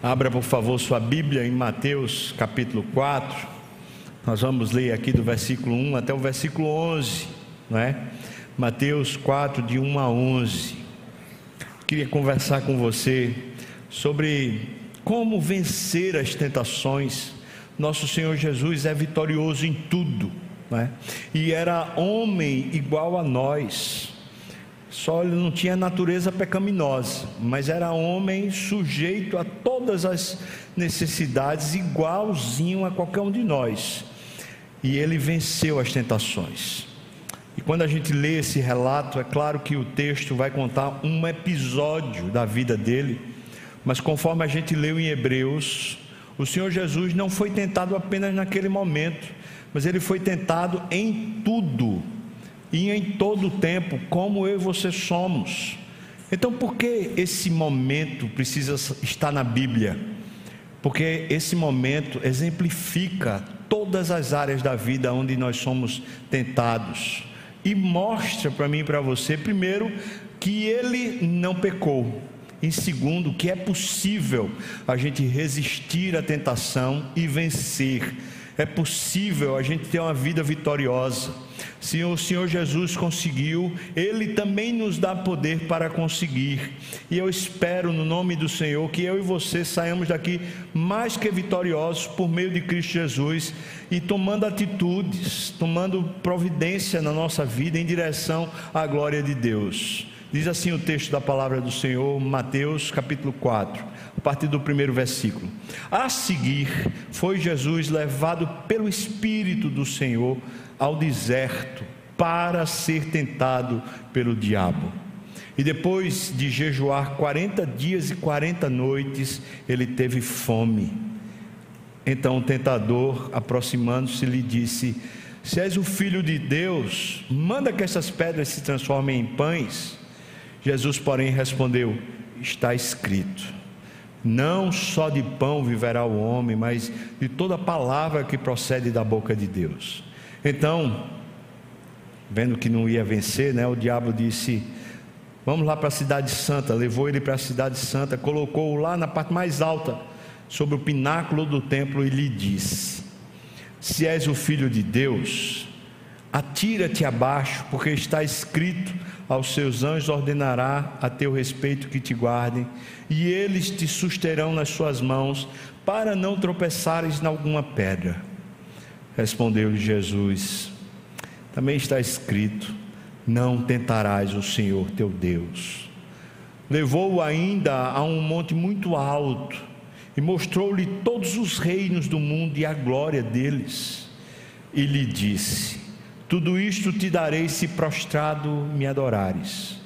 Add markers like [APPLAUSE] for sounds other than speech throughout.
Abra, por favor, sua Bíblia em Mateus capítulo 4. Nós vamos ler aqui do versículo 1 até o versículo 11, não é? Mateus 4, de 1 a 11. Queria conversar com você sobre como vencer as tentações. Nosso Senhor Jesus é vitorioso em tudo, não é? E era homem igual a nós só ele não tinha natureza pecaminosa, mas era homem sujeito a todas as necessidades, igualzinho a qualquer um de nós. E ele venceu as tentações. E quando a gente lê esse relato, é claro que o texto vai contar um episódio da vida dele, mas conforme a gente leu em Hebreus, o Senhor Jesus não foi tentado apenas naquele momento, mas ele foi tentado em tudo e em todo o tempo, como eu e você somos. Então, por que esse momento precisa estar na Bíblia? Porque esse momento exemplifica todas as áreas da vida onde nós somos tentados e mostra para mim e para você, primeiro, que ele não pecou. Em segundo, que é possível a gente resistir à tentação e vencer. É possível a gente ter uma vida vitoriosa. Se o Senhor Jesus conseguiu, Ele também nos dá poder para conseguir. E eu espero, no nome do Senhor, que eu e você saiamos daqui mais que vitoriosos por meio de Cristo Jesus e tomando atitudes, tomando providência na nossa vida em direção à glória de Deus. Diz assim o texto da palavra do Senhor, Mateus capítulo 4, a partir do primeiro versículo. A seguir, foi Jesus levado pelo Espírito do Senhor ao deserto para ser tentado pelo diabo. E depois de jejuar 40 dias e 40 noites, ele teve fome. Então o tentador, aproximando-se, lhe disse: Se és o filho de Deus, manda que essas pedras se transformem em pães. Jesus, porém, respondeu: Está escrito: Não só de pão viverá o homem, mas de toda palavra que procede da boca de Deus. Então, vendo que não ia vencer, né, o diabo disse: Vamos lá para a cidade santa. Levou ele para a cidade santa, colocou-o lá na parte mais alta, sobre o pináculo do templo, e lhe disse: Se és o filho de Deus, atira-te abaixo, porque está escrito: aos seus anjos ordenará a teu respeito que te guardem, e eles te susterão nas suas mãos, para não tropeçares em alguma pedra. Respondeu-lhe Jesus: Também está escrito: Não tentarás o Senhor teu Deus. Levou-o ainda a um monte muito alto e mostrou-lhe todos os reinos do mundo e a glória deles. E lhe disse: Tudo isto te darei se prostrado me adorares.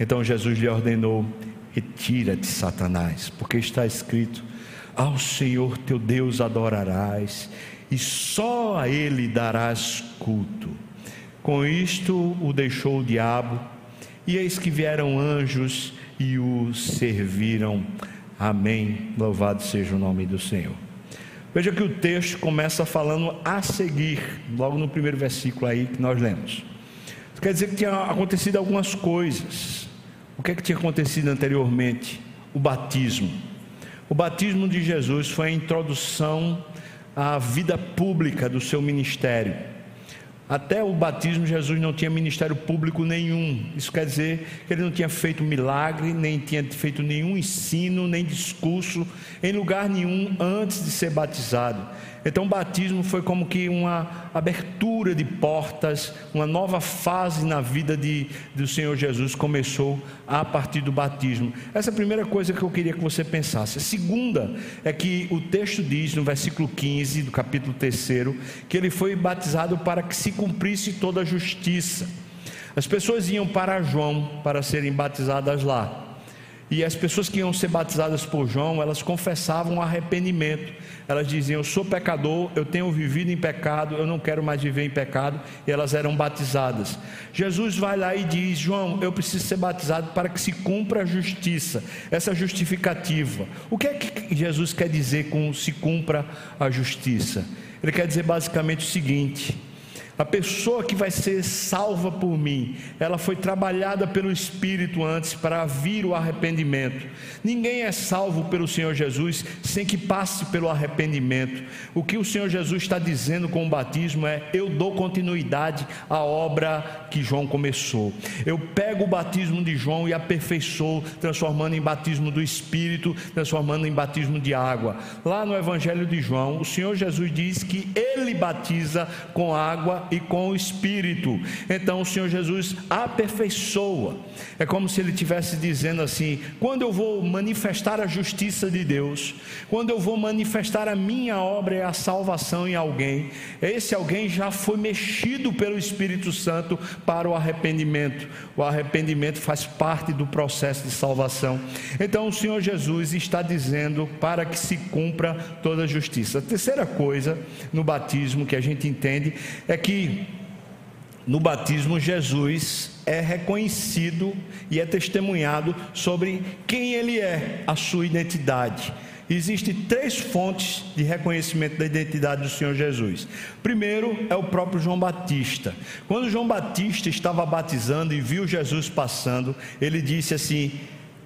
Então Jesus lhe ordenou: Retira-te, Satanás, porque está escrito: Ao Senhor teu Deus adorarás e só a ele darás culto. Com isto o deixou o diabo, e eis que vieram anjos e o serviram. Amém. Louvado seja o nome do Senhor. Veja que o texto começa falando a seguir, logo no primeiro versículo aí que nós lemos. Isso quer dizer que tinha acontecido algumas coisas. O que é que tinha acontecido anteriormente? O batismo. O batismo de Jesus foi a introdução a vida pública do seu ministério. Até o batismo, Jesus não tinha ministério público nenhum. Isso quer dizer que ele não tinha feito milagre, nem tinha feito nenhum ensino, nem discurso em lugar nenhum antes de ser batizado. Então, o batismo foi como que uma abertura de portas, uma nova fase na vida de, do Senhor Jesus começou a partir do batismo. Essa é a primeira coisa que eu queria que você pensasse. A segunda é que o texto diz no versículo 15 do capítulo 3 que ele foi batizado para que se cumprisse toda a justiça. As pessoas iam para João para serem batizadas lá. E as pessoas que iam ser batizadas por João, elas confessavam arrependimento. Elas diziam: Eu sou pecador, eu tenho vivido em pecado, eu não quero mais viver em pecado. E elas eram batizadas. Jesus vai lá e diz: João, eu preciso ser batizado para que se cumpra a justiça, essa justificativa. O que é que Jesus quer dizer com se cumpra a justiça? Ele quer dizer basicamente o seguinte: A pessoa que vai ser salva por mim, ela foi trabalhada pelo Espírito antes para vir o arrependimento. Ninguém é salvo pelo Senhor Jesus sem que passe pelo arrependimento. O que o Senhor Jesus está dizendo com o batismo é: eu dou continuidade à obra que João começou. Eu pego o batismo de João e aperfeiçoo, transformando em batismo do Espírito, transformando em batismo de água. Lá no Evangelho de João, o Senhor Jesus diz que ele batiza com água e com o Espírito. Então o Senhor Jesus aperfeiçoa. É como se ele estivesse dizendo assim: quando eu vou manifestar a justiça de Deus, quando eu vou manifestar a minha obra e a salvação em alguém, esse alguém já foi mexido pelo Espírito Santo para o arrependimento. O arrependimento faz parte do processo de salvação. Então o Senhor Jesus está dizendo para que se cumpra toda a justiça. A terceira coisa no batismo que a gente entende é que no batismo Jesus é reconhecido e é testemunhado sobre quem ele é, a sua identidade. Existem três fontes de reconhecimento da identidade do Senhor Jesus. Primeiro é o próprio João Batista. Quando João Batista estava batizando e viu Jesus passando, ele disse assim: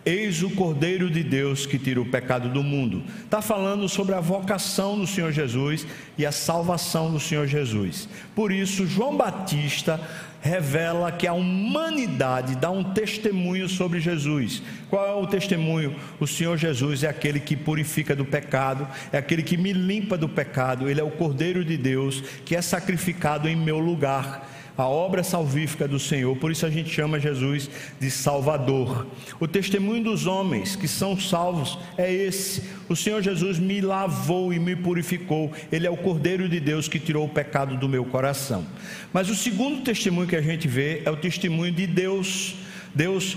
Eis o Cordeiro de Deus que tira o pecado do mundo. Está falando sobre a vocação do Senhor Jesus e a salvação do Senhor Jesus. Por isso, João Batista revela que a humanidade dá um testemunho sobre Jesus. Qual é o testemunho? O Senhor Jesus é aquele que purifica do pecado, é aquele que me limpa do pecado, ele é o Cordeiro de Deus que é sacrificado em meu lugar a obra salvífica do Senhor, por isso a gente chama Jesus de Salvador. O testemunho dos homens que são salvos é esse: o Senhor Jesus me lavou e me purificou, Ele é o Cordeiro de Deus que tirou o pecado do meu coração. Mas o segundo testemunho que a gente vê é o testemunho de Deus. Deus,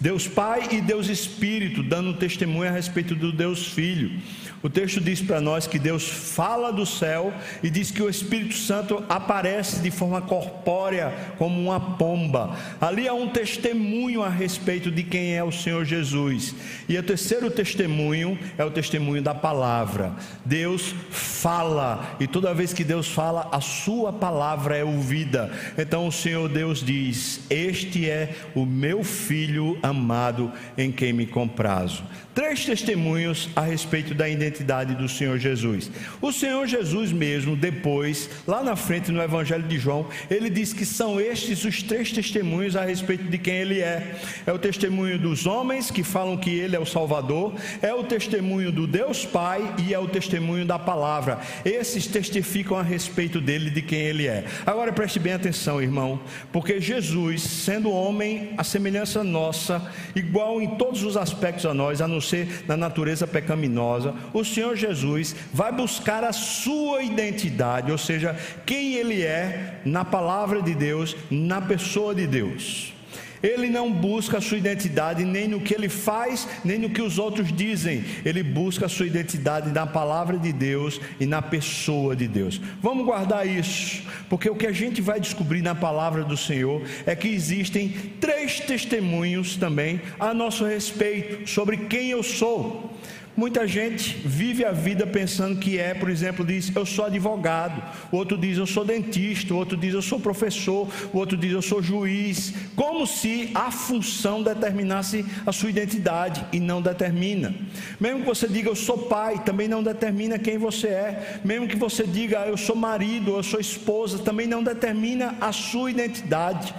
Deus Pai e Deus Espírito, dando testemunho a respeito do Deus Filho. O texto diz para nós que Deus fala do céu e diz que o Espírito Santo aparece de forma corpórea, como uma pomba. Ali há um testemunho a respeito de quem é o Senhor Jesus. E o terceiro testemunho é o testemunho da palavra. Deus fala, e toda vez que Deus fala, a sua palavra é ouvida. Então o Senhor Deus diz: Este é o meu filho amado em quem me comprazo três testemunhos a respeito da identidade do Senhor Jesus. O Senhor Jesus mesmo, depois, lá na frente no Evangelho de João, ele diz que são estes os três testemunhos a respeito de quem ele é. É o testemunho dos homens que falam que ele é o Salvador, é o testemunho do Deus Pai e é o testemunho da palavra. Esses testificam a respeito dele, de quem ele é. Agora preste bem atenção, irmão, porque Jesus, sendo homem, a semelhança nossa, igual em todos os aspectos a nós, a não ser na natureza pecaminosa, o Senhor Jesus vai buscar a sua identidade, ou seja, quem ele é na palavra de Deus, na pessoa de Deus. Ele não busca a sua identidade nem no que ele faz, nem no que os outros dizem. Ele busca a sua identidade na palavra de Deus e na pessoa de Deus. Vamos guardar isso, porque o que a gente vai descobrir na palavra do Senhor é que existem três testemunhos também a nosso respeito sobre quem eu sou. Muita gente vive a vida pensando que é, por exemplo, diz eu sou advogado, o outro diz eu sou dentista, o outro diz eu sou professor, o outro diz eu sou juiz, como se a função determinasse a sua identidade e não determina. Mesmo que você diga eu sou pai, também não determina quem você é. Mesmo que você diga eu sou marido, eu sou esposa, também não determina a sua identidade.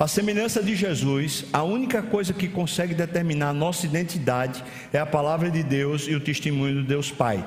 A semelhança de Jesus, a única coisa que consegue determinar a nossa identidade é a palavra de Deus e o testemunho do Deus Pai.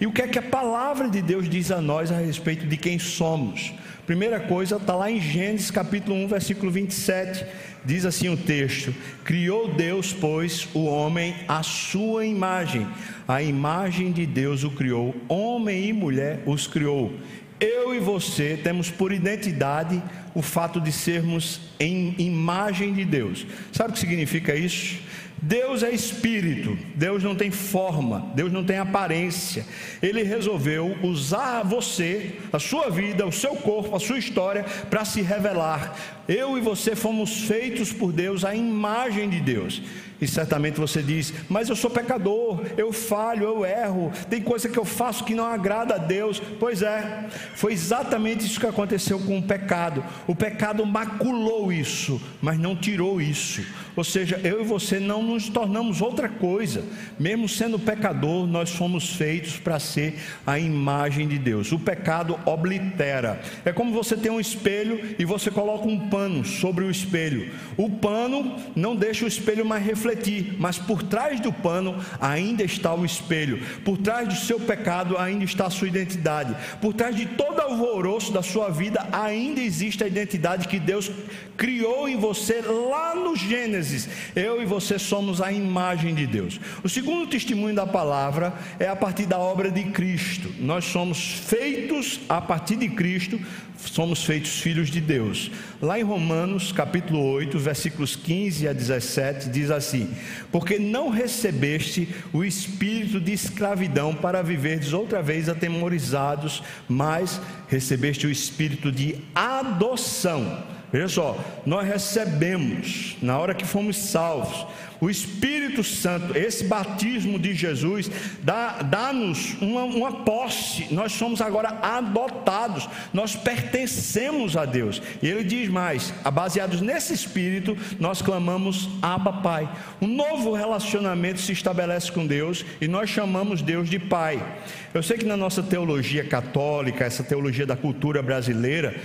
E o que é que a palavra de Deus diz a nós a respeito de quem somos? Primeira coisa está lá em Gênesis capítulo 1, versículo 27. Diz assim o texto: Criou Deus, pois, o homem à sua imagem. A imagem de Deus o criou, homem e mulher os criou. Eu e você temos por identidade o fato de sermos em imagem de Deus. Sabe o que significa isso? Deus é espírito, Deus não tem forma, Deus não tem aparência. Ele resolveu usar você, a sua vida, o seu corpo, a sua história para se revelar. Eu e você fomos feitos por Deus à imagem de Deus. E certamente você diz: Mas eu sou pecador, eu falho, eu erro, tem coisa que eu faço que não agrada a Deus. Pois é, foi exatamente isso que aconteceu com o pecado. O pecado maculou isso, mas não tirou isso. Ou seja, eu e você não nos tornamos outra coisa. Mesmo sendo pecador, nós fomos feitos para ser a imagem de Deus. O pecado oblitera. É como você tem um espelho e você coloca um pano sobre o espelho. O pano não deixa o espelho mais refletido refletir, mas por trás do pano ainda está o espelho, por trás do seu pecado ainda está a sua identidade, por trás de todo alvoroço da sua vida ainda existe a identidade que Deus criou em você lá no Gênesis. Eu e você somos a imagem de Deus. O segundo testemunho da palavra é a partir da obra de Cristo. Nós somos feitos a partir de Cristo somos feitos filhos de Deus. Lá em Romanos, capítulo 8, versículos 15 a 17, diz assim: Porque não recebeste o espírito de escravidão para viverdes outra vez atemorizados, mas recebeste o espírito de adoção. Veja só, nós recebemos, na hora que fomos salvos, o Espírito Santo, esse batismo de Jesus, dá-nos dá uma, uma posse. Nós somos agora adotados, nós pertencemos a Deus. E ele diz mais: baseados nesse Espírito, nós clamamos Abba Pai. Um novo relacionamento se estabelece com Deus e nós chamamos Deus de Pai. Eu sei que na nossa teologia católica, essa teologia da cultura brasileira,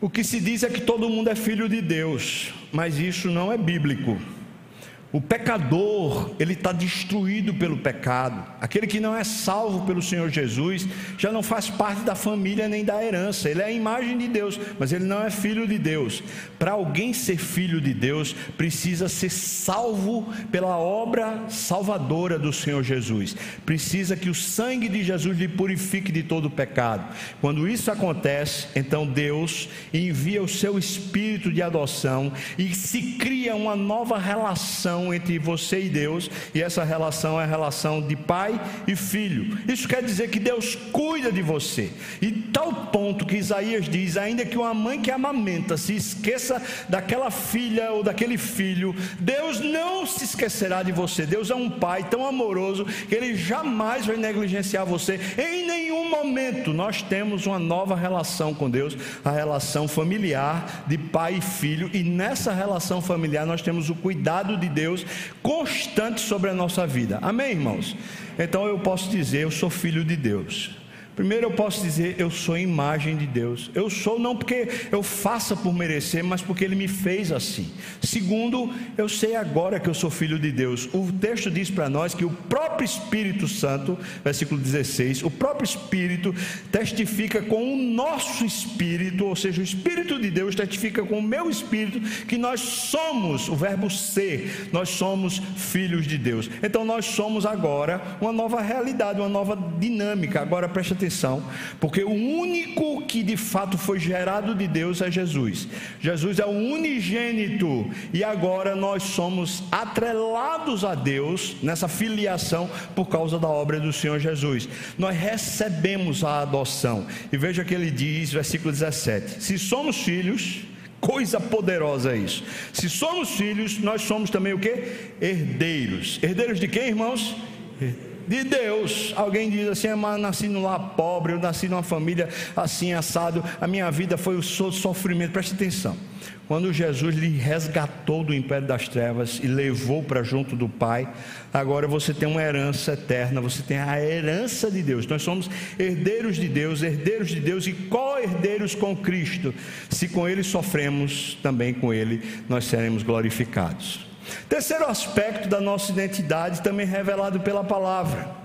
o que se diz é que todo mundo é filho de Deus, mas isso não é bíblico. O pecador, ele está destruído pelo pecado. Aquele que não é salvo pelo Senhor Jesus já não faz parte da família nem da herança. Ele é a imagem de Deus, mas ele não é filho de Deus. Para alguém ser filho de Deus, precisa ser salvo pela obra salvadora do Senhor Jesus. Precisa que o sangue de Jesus lhe purifique de todo o pecado. Quando isso acontece, então Deus envia o seu espírito de adoção e se cria uma nova relação relação entre você e Deus, e essa relação é a relação de pai e filho. Isso quer dizer que Deus cuida de você, e tal ponto que Isaías diz: ainda que uma mãe que amamenta se esqueça daquela filha ou daquele filho, Deus não se esquecerá de você. Deus é um pai tão amoroso que ele jamais vai negligenciar você em nenhum momento. Nós temos uma nova relação com Deus, a relação familiar de pai e filho, e nessa relação familiar nós temos o cuidado de Deus Deus constante sobre a nossa vida. Amém, irmãos? Então eu posso dizer, eu sou filho de Deus. Primeiro eu posso dizer, eu sou imagem de Deus. Eu sou não porque eu faça por merecer, mas porque Ele me fez assim. Segundo, eu sei agora que eu sou filho de Deus. O texto diz para nós que o próprio Espírito Santo, versículo 16, o próprio Espírito testifica com o nosso espírito, ou seja, o Espírito de Deus testifica com o meu espírito que nós somos, o verbo ser, nós somos filhos de Deus. Então nós somos agora uma nova realidade, uma nova dinâmica. Agora preste atenção porque o único que de fato foi gerado de Deus é Jesus. Jesus é o unigênito e agora nós somos atrelados a Deus nessa filiação por causa da obra do Senhor Jesus. Nós recebemos a adoção. E veja que ele diz, versículo 17: Se somos filhos, Coisa poderosa isso. Se somos filhos, nós somos também o que? Herdeiros. Herdeiros de quem, irmãos? De Deus. Alguém diz assim: eu nasci num lar pobre, eu nasci numa família assim assado, a minha vida foi o sofrimento. Preste atenção. Quando Jesus lhe resgatou do império das trevas e levou para junto do Pai, agora você tem uma herança eterna, você tem a herança de Deus. Nós somos herdeiros de Deus, herdeiros de Deus e co-herdeiros com Cristo. Se com Ele sofremos, também com Ele nós seremos glorificados. Terceiro aspecto da nossa identidade, também revelado pela palavra.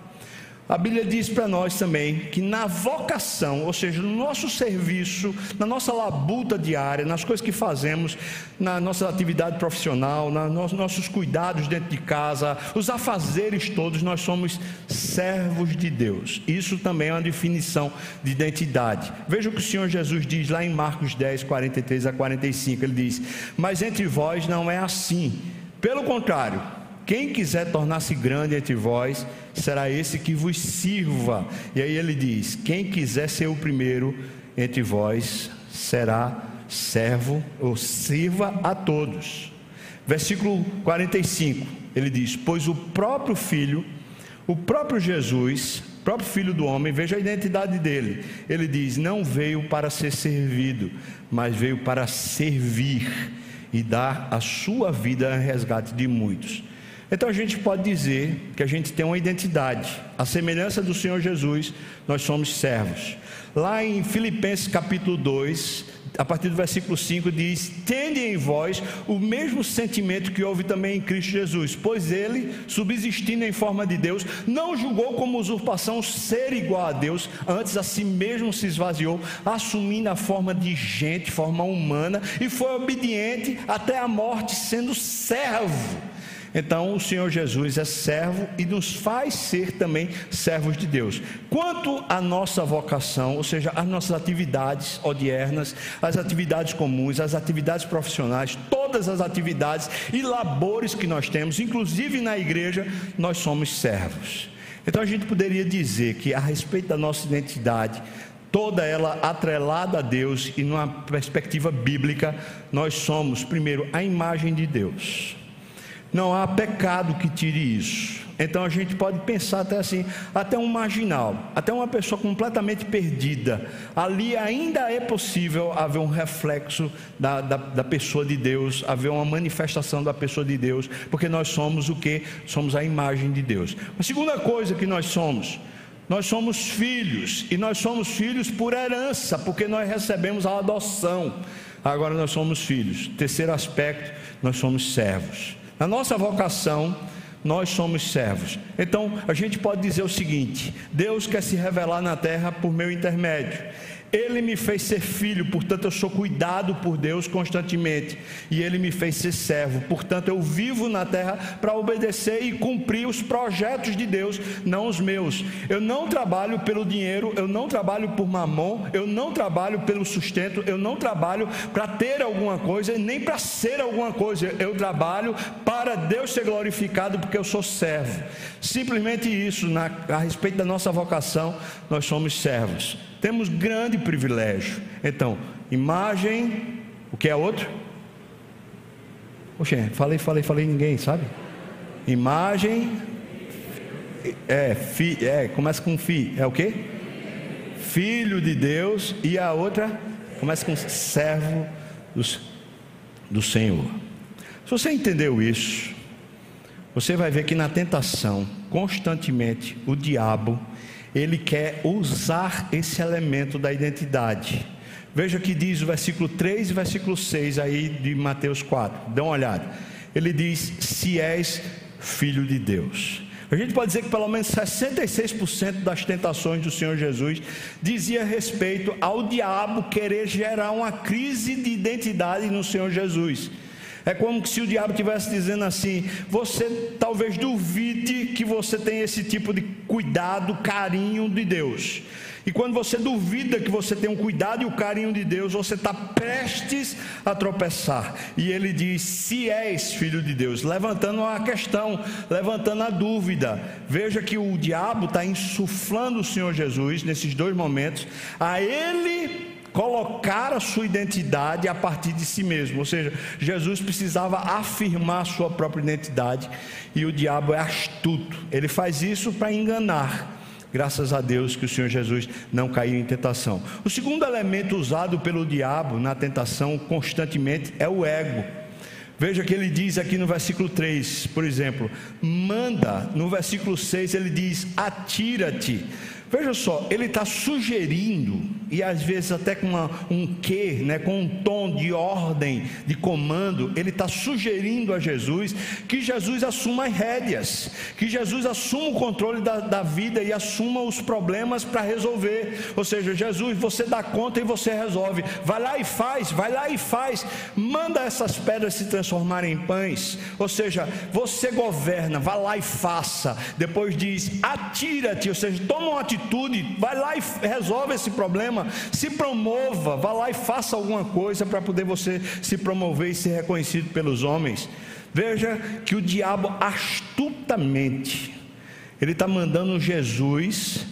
A Bíblia diz para nós também que na vocação, ou seja, no nosso serviço, na nossa labuta diária, nas coisas que fazemos, na nossa atividade profissional, nos nossos cuidados dentro de casa, os afazeres todos, nós somos servos de Deus. Isso também é uma definição de identidade. Veja o que o Senhor Jesus diz lá em Marcos 10, 43 a 45. Ele diz: Mas entre vós não é assim pelo contrário, quem quiser tornar-se grande entre vós, será esse que vos sirva. E aí ele diz: quem quiser ser o primeiro entre vós, será servo ou sirva a todos. Versículo 45, ele diz: Pois o próprio Filho, o próprio Jesus, próprio Filho do Homem, veja a identidade dele. Ele diz: Não veio para ser servido, mas veio para servir e dar a sua vida a resgate de muitos. Então a gente pode dizer que a gente tem uma identidade. A semelhança do Senhor Jesus, nós somos servos. Lá em Filipenses capítulo 2, a partir do versículo 5 diz: Tende em vós o mesmo sentimento que houve também em Cristo Jesus, pois ele, subsistindo em forma de Deus, não julgou como usurpação ser igual a Deus, antes a si mesmo se esvaziou, assumindo a forma de gente, forma humana, e foi obediente até a morte, sendo servo então, o Senhor Jesus é servo e nos faz ser também servos de Deus. Quanto à nossa vocação, ou seja, as nossas atividades odiernas, as atividades comuns, as atividades profissionais, todas as atividades e labores que nós temos, inclusive na igreja, nós somos servos. Então, a gente poderia dizer que, a respeito da nossa identidade, toda ela atrelada a Deus e numa perspectiva bíblica, nós somos, primeiro, a imagem de Deus. Não há pecado que tire isso. Então a gente pode pensar até assim, até um marginal, até uma pessoa completamente perdida. Ali ainda é possível haver um reflexo da, da, da, pessoa de Deus, haver uma manifestação da pessoa de Deus, porque nós somos o que? Somos a imagem de Deus. A segunda coisa que nós somos, nós somos filhos, e nós somos filhos por herança, porque nós recebemos a adoção. Agora nós somos filhos. Terceiro aspecto, nós somos servos. Na nossa vocação, nós somos servos. Então, a gente pode dizer o seguinte: Deus quer se revelar na terra por meu intermédio. Ele me fez ser filho, portanto eu sou cuidado por Deus constantemente. E ele me fez ser servo, portanto eu vivo na terra para obedecer e cumprir os projetos de Deus, não os meus. Eu não trabalho pelo dinheiro, eu não trabalho por mamon, eu não trabalho pelo sustento, eu não trabalho para ter alguma coisa, nem para ser alguma coisa. Eu trabalho para Deus ser glorificado, porque eu sou servo. Simplesmente isso, na, a respeito da nossa vocação, nós somos servos. Temos grande privilégio. Então, imagem, o que é outro? Oxe, falei, falei, falei, ninguém sabe? Imagem, é, fi, é, começa com fi, é o que? Filho de Deus, e a outra começa com servo dos, do Senhor. Se você entendeu isso, você vai ver que na tentação, constantemente, o diabo ele quer usar esse elemento da identidade. Veja que diz o versículo 3 e versículo 6 aí de Mateus 4. Dê uma olhada. Ele diz: Se és filho de Deus. A gente pode dizer que pelo menos 66% das tentações do Senhor Jesus dizia respeito ao diabo querer gerar uma crise de identidade no Senhor Jesus. É como se o diabo estivesse dizendo assim: você talvez duvide que você tem esse tipo de cuidado, carinho de Deus. E quando você duvida que você tem o cuidado e o carinho de Deus, você está prestes a tropeçar. E ele diz: Se és filho de Deus, levantando a questão, levantando a dúvida. Veja que o diabo está insuflando o Senhor Jesus nesses dois momentos, a ele colocar a sua identidade a partir de si mesmo. Ou seja, Jesus precisava afirmar a sua própria identidade e o diabo é astuto. Ele faz isso para enganar. Graças a Deus que o Senhor Jesus não caiu em tentação. O segundo elemento usado pelo diabo na tentação constantemente é o ego. Veja que ele diz aqui no versículo 3, por exemplo, manda, no versículo 6 ele diz: atira-te. Veja só, ele está sugerindo, e às vezes até com uma, um quê, né, com um tom de ordem, de comando, ele está sugerindo a Jesus que Jesus assuma as rédeas, que Jesus assuma o controle da, da vida e assuma os problemas para resolver. Ou seja, Jesus, você dá conta e você resolve. Vai lá e faz, vai lá e faz. Manda essas pedras se transformarem em pães. Ou seja, você governa, vai lá e faça. Depois diz: atira-te, ou seja, toma uma atitude atitude, vai lá e resolve esse problema, se promova, vá lá e faça alguma coisa para poder você se promover e ser reconhecido pelos homens. Veja que o diabo astutamente, ele está mandando Jesus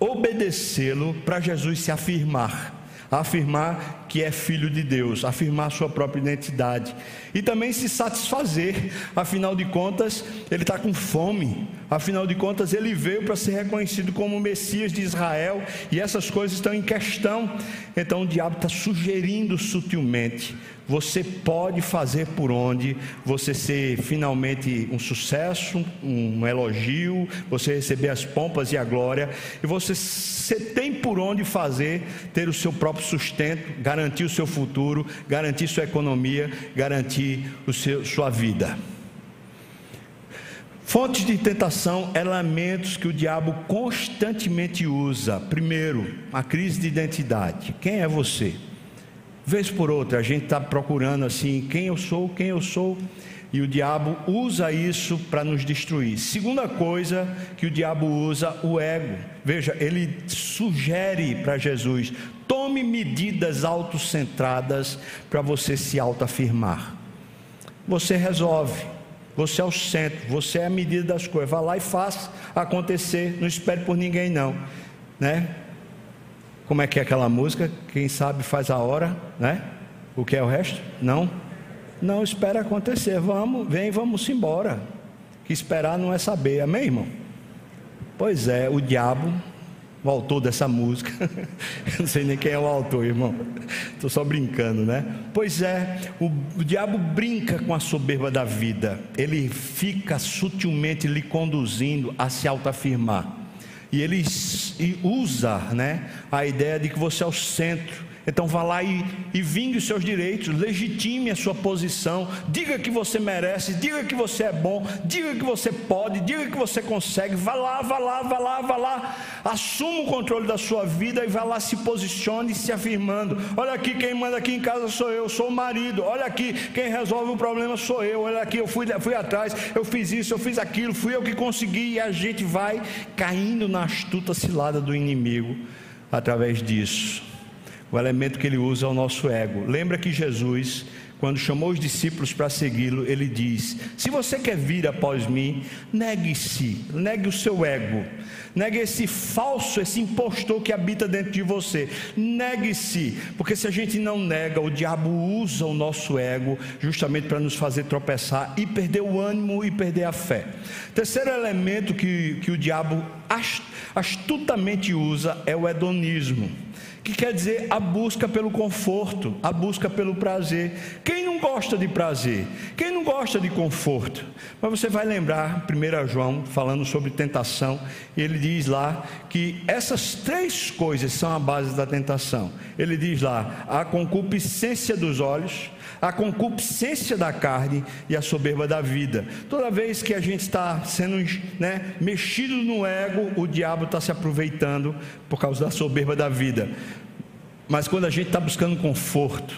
obedecê-lo para Jesus se afirmar, afirmar que é filho de Deus, afirmar sua própria identidade e também se satisfazer, afinal de contas, ele está com fome, afinal de contas, ele veio para ser reconhecido como Messias de Israel e essas coisas estão em questão. Então o diabo está sugerindo sutilmente você pode fazer por onde? Você ser finalmente um sucesso, um elogio, você receber as pompas e a glória, e você, você tem por onde fazer ter o seu próprio sustento, garantir o seu futuro, garantir sua economia, garantir o seu, sua vida. Fontes de tentação, elementos que o diabo constantemente usa. Primeiro, a crise de identidade. Quem é você? Vez por outra, a gente está procurando assim: quem eu sou, quem eu sou. E o diabo usa isso para nos destruir. Segunda coisa que o diabo usa, o ego. Veja, ele sugere para Jesus: tome medidas autocentradas para você se autoafirmar. Você resolve. Você é o centro, você é a medida das coisas. Vá lá e faça acontecer. Não espere por ninguém, não. Né? Como é que é aquela música? Quem sabe faz a hora, né? O que é o resto? Não. Não espera acontecer. Vamos, vem, vamos embora. Que esperar não é saber. Amém, irmão? Pois é, o diabo, o autor dessa música, [LAUGHS] não sei nem quem é o autor, irmão. Estou só brincando, né? Pois é, o, o diabo brinca com a soberba da vida. Ele fica sutilmente lhe conduzindo a se autoafirmar. E ele usa né, a ideia de que você é o centro então vá lá e, e vingue os seus direitos, legitime a sua posição, diga que você merece, diga que você é bom, diga que você pode, diga que você consegue, vá lá, vá lá, vá lá, vá lá, assuma o controle da sua vida e vá lá, se posicione se afirmando. Olha aqui, quem manda aqui em casa sou eu, sou o marido. Olha aqui, quem resolve o problema sou eu. Olha aqui, eu fui, fui atrás, eu fiz isso, eu fiz aquilo, fui eu que consegui, e a gente vai caindo na astuta cilada do inimigo através disso. O elemento que ele usa é o nosso ego. Lembra que Jesus, quando chamou os discípulos para segui-lo, ele diz: Se você quer vir após mim, negue-se, negue o seu ego, negue esse falso, esse impostor que habita dentro de você. Negue-se, porque se a gente não nega, o diabo usa o nosso ego justamente para nos fazer tropeçar e perder o ânimo e perder a fé. Terceiro elemento que, que o diabo astutamente usa é o hedonismo que quer dizer a busca pelo conforto, a busca pelo prazer. Quem não gosta de prazer? Quem não gosta de conforto? Mas você vai lembrar, 1 João, falando sobre tentação, ele diz lá que essas três coisas são a base da tentação. Ele diz lá: a concupiscência dos olhos, a concupiscência da carne e a soberba da vida. Toda vez que a gente está sendo né, mexido no ego, o diabo está se aproveitando por causa da soberba da vida. Mas quando a gente está buscando conforto,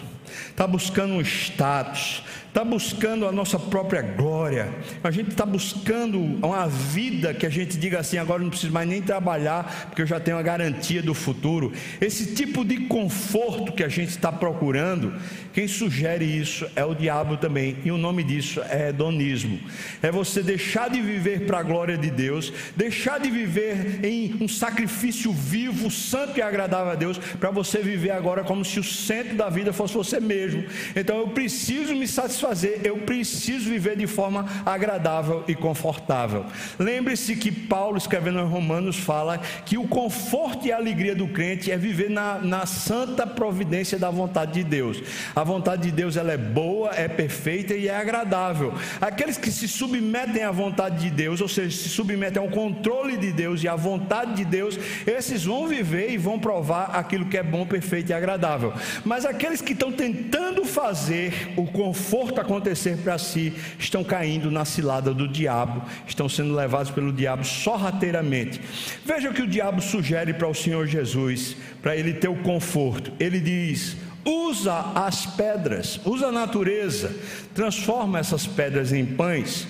está buscando um status, está buscando a nossa própria glória, a gente está buscando uma vida que a gente diga assim: agora não preciso mais nem trabalhar, porque eu já tenho a garantia do futuro. Esse tipo de conforto que a gente está procurando, quem sugere isso é o diabo também, e o nome disso é hedonismo. É você deixar de viver para a glória de Deus, deixar de viver em um sacrifício vivo, santo e agradável a Deus, para você viver agora como se o centro da vida fosse você mesmo. Então eu preciso me satisfazer satisfazer, eu preciso viver de forma agradável e confortável. Lembre-se que Paulo, escrevendo em Romanos, fala que o conforto e a alegria do crente é viver na, na santa providência da vontade de Deus. A vontade de Deus ela é boa, é perfeita e é agradável. Aqueles que se submetem à vontade de Deus, ou seja, se submetem ao controle de Deus e à vontade de Deus, esses vão viver e vão provar aquilo que é bom, perfeito e agradável. Mas aqueles que estão tentando fazer o conforto conforto acontecer para si, estão caindo na cilada do diabo, estão sendo levados pelo diabo sorrateiramente. Veja o que o diabo sugere para o Senhor Jesus, para ele ter o conforto. Ele diz: usa as pedras, usa a natureza, transforma essas pedras em pães.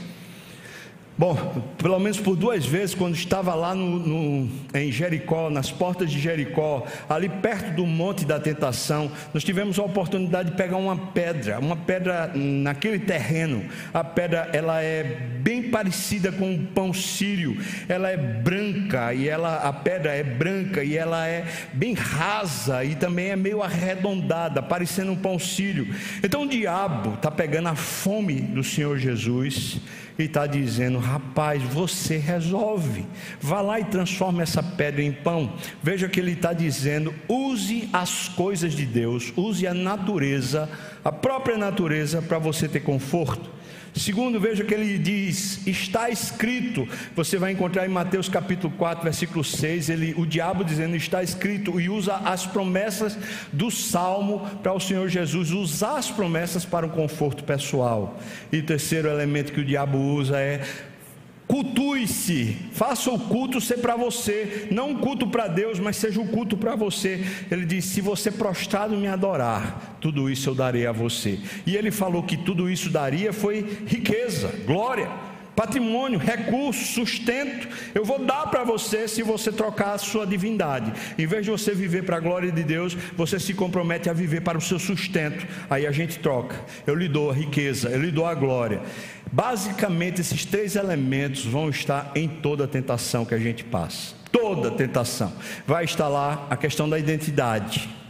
Bom, pelo menos por duas vezes, quando estava lá no, no, em Jericó, nas portas de Jericó, ali perto do Monte da Tentação, nós tivemos a oportunidade de pegar uma pedra, uma pedra naquele terreno. A pedra ela é bem parecida com o pão sírio, ela é branca e ela, a pedra é branca e ela é bem rasa e também é meio arredondada, parecendo um pão sírio. Então o diabo está pegando a fome do Senhor Jesus e está dizendo: rapaz, você resolve, vá lá e transforma essa pedra em pão. Veja que ele está dizendo: use as coisas de Deus, use a natureza, a própria natureza, para você ter conforto. Segundo, veja que ele diz: está escrito. Você vai encontrar em Mateus capítulo 4, versículo 6, ele, o diabo dizendo: está escrito, e usa as promessas do salmo para o Senhor Jesus usar as promessas para o conforto pessoal. E o terceiro elemento que o diabo usa é Cultue-se, faça o culto ser para você, não um culto para Deus, mas seja um culto para você. Ele diz: Se você prostrado me adorar, tudo isso eu darei a você. E ele falou que tudo isso daria foi riqueza, glória, patrimônio, recurso, sustento. Eu vou dar para você se você trocar a sua divindade. Em vez de você viver para a glória de Deus, você se compromete a viver para o seu sustento. Aí a gente troca. Eu lhe dou a riqueza, eu lhe dou a glória. Basicamente, esses três elementos vão estar em toda a tentação que a gente passa. Toda tentação. Vai estar lá a questão da identidade.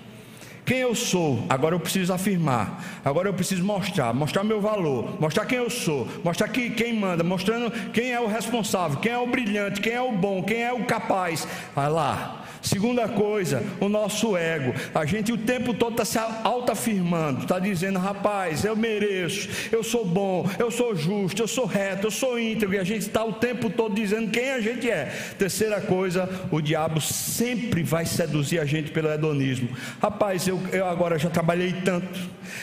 Quem eu sou, agora eu preciso afirmar, agora eu preciso mostrar, mostrar meu valor, mostrar quem eu sou, mostrar que, quem manda, mostrando quem é o responsável, quem é o brilhante, quem é o bom, quem é o capaz. Vai lá, Segunda coisa, o nosso ego. A gente o tempo todo está se autoafirmando, está dizendo, rapaz, eu mereço, eu sou bom, eu sou justo, eu sou reto, eu sou íntegro. E a gente está o tempo todo dizendo quem a gente é. Terceira coisa, o diabo sempre vai seduzir a gente pelo hedonismo. Rapaz, eu, eu agora já trabalhei tanto,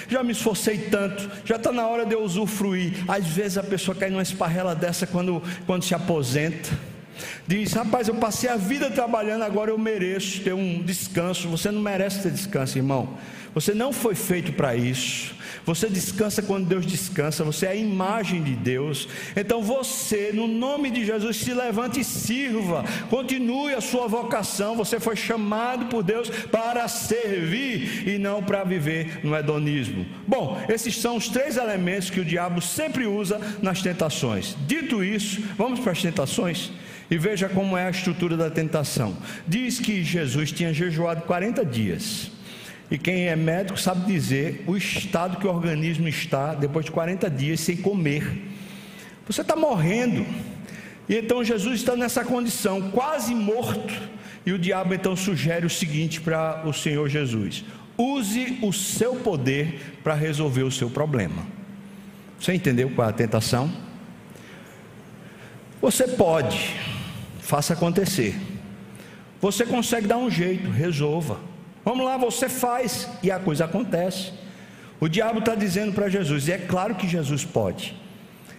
já me esforcei tanto, já está na hora de eu usufruir. Às vezes a pessoa cai numa esparrela dessa quando, quando se aposenta. Diz: Rapaz, eu passei a vida trabalhando, agora eu mereço ter um descanso. Você não merece ter descanso, irmão. Você não foi feito para isso. Você descansa quando Deus descansa. Você é a imagem de Deus. Então você, no nome de Jesus, se levante e sirva. Continue a sua vocação. Você foi chamado por Deus para servir e não para viver no hedonismo. Bom, esses são os três elementos que o diabo sempre usa nas tentações. Dito isso, vamos para as tentações. E veja como é a estrutura da tentação. Diz que Jesus tinha jejuado 40 dias. E quem é médico sabe dizer o estado que o organismo está depois de 40 dias sem comer. Você está morrendo. E então Jesus está nessa condição, quase morto. E o diabo então sugere o seguinte para o Senhor Jesus: use o seu poder para resolver o seu problema. Você entendeu qual é a tentação? Você pode faça acontecer. Você consegue dar um jeito, resolva. Vamos lá, você faz e a coisa acontece. O diabo está dizendo para Jesus, e é claro que Jesus pode.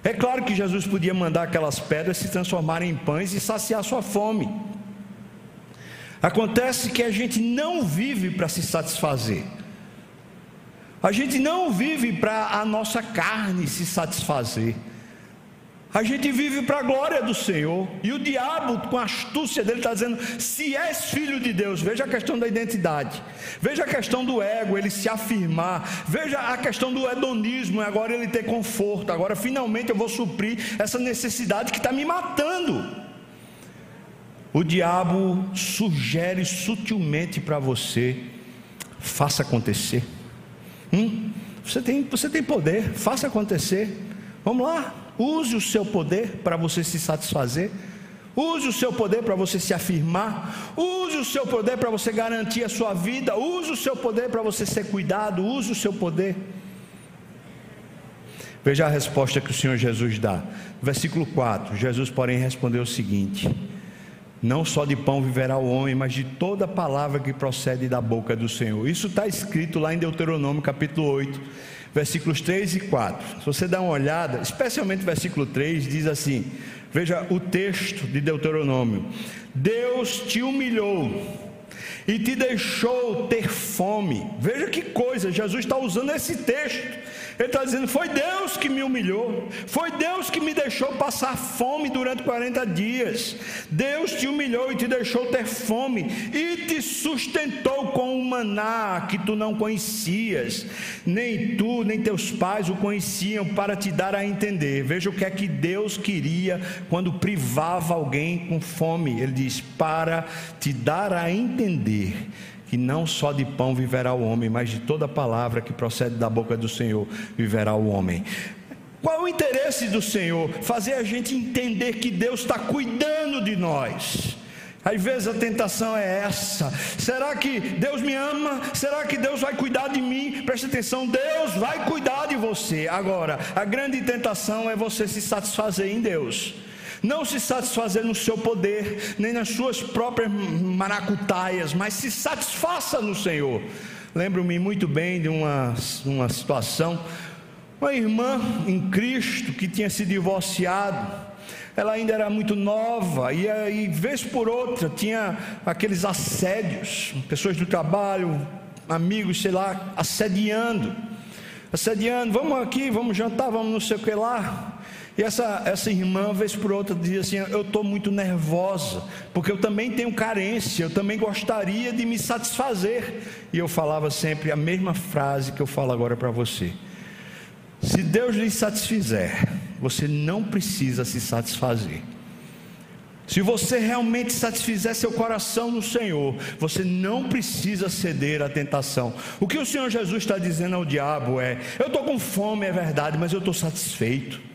É claro que Jesus podia mandar aquelas pedras se transformarem em pães e saciar sua fome. Acontece que a gente não vive para se satisfazer. A gente não vive para a nossa carne se satisfazer. A gente vive para a glória do Senhor. E o diabo, com a astúcia dele, está dizendo: se és filho de Deus, veja a questão da identidade, veja a questão do ego, ele se afirmar, veja a questão do hedonismo, agora ele ter conforto, agora finalmente eu vou suprir essa necessidade que está me matando. O diabo sugere sutilmente para você: faça acontecer. Hum? Você, tem, você tem poder, faça acontecer. Vamos lá, Use o seu poder para você se satisfazer. Use o seu poder para você se afirmar. Use o seu poder para você garantir a sua vida. Use o seu poder para você ser cuidado. Use o seu poder. Veja a resposta que o Senhor Jesus dá. Versículo 4: Jesus, porém, respondeu o seguinte: Não só de pão viverá o homem, mas de toda palavra que procede da boca do Senhor. Isso está escrito lá em Deuteronômio capítulo 8 versículos 3 e 4. Se você dá uma olhada, especialmente o versículo 3, diz assim: veja o texto de Deuteronômio: Deus te humilhou e te deixou ter fome. Veja que coisa, Jesus está usando esse texto. Ele está dizendo: Foi Deus que me humilhou, foi Deus que me deixou passar fome durante 40 dias. Deus te humilhou e te deixou ter fome, e te sustentou com o maná que tu não conhecias, nem tu, nem teus pais o conheciam, para te dar a entender. Veja o que é que Deus queria quando privava alguém com fome. Ele diz: Para te dar a entender que não só de pão viverá o homem, mas de toda palavra que procede da boca do Senhor viverá o homem. Qual o interesse do Senhor? Fazer a gente entender que Deus está cuidando de nós. Às vezes a tentação é essa: será que Deus me ama? Será que Deus vai cuidar de mim? Preste atenção, Deus vai cuidar de você. Agora, a grande tentação é você se satisfazer em Deus. Não se satisfazer no seu poder, nem nas suas próprias maracutaias, mas se satisfaça no Senhor. Lembro-me muito bem de uma, uma situação, uma irmã em Cristo que tinha se divorciado, ela ainda era muito nova, e aí, vez por outra, tinha aqueles assédios, pessoas do trabalho, amigos, sei lá, assediando, assediando, vamos aqui, vamos jantar, vamos não sei o que lá. E essa, essa irmã, vez por outra, dizia assim: Eu estou muito nervosa, porque eu também tenho carência, eu também gostaria de me satisfazer. E eu falava sempre a mesma frase que eu falo agora para você: Se Deus lhe satisfizer, você não precisa se satisfazer. Se você realmente satisfizer seu coração no Senhor, você não precisa ceder à tentação. O que o Senhor Jesus está dizendo ao diabo é: Eu estou com fome, é verdade, mas eu estou satisfeito.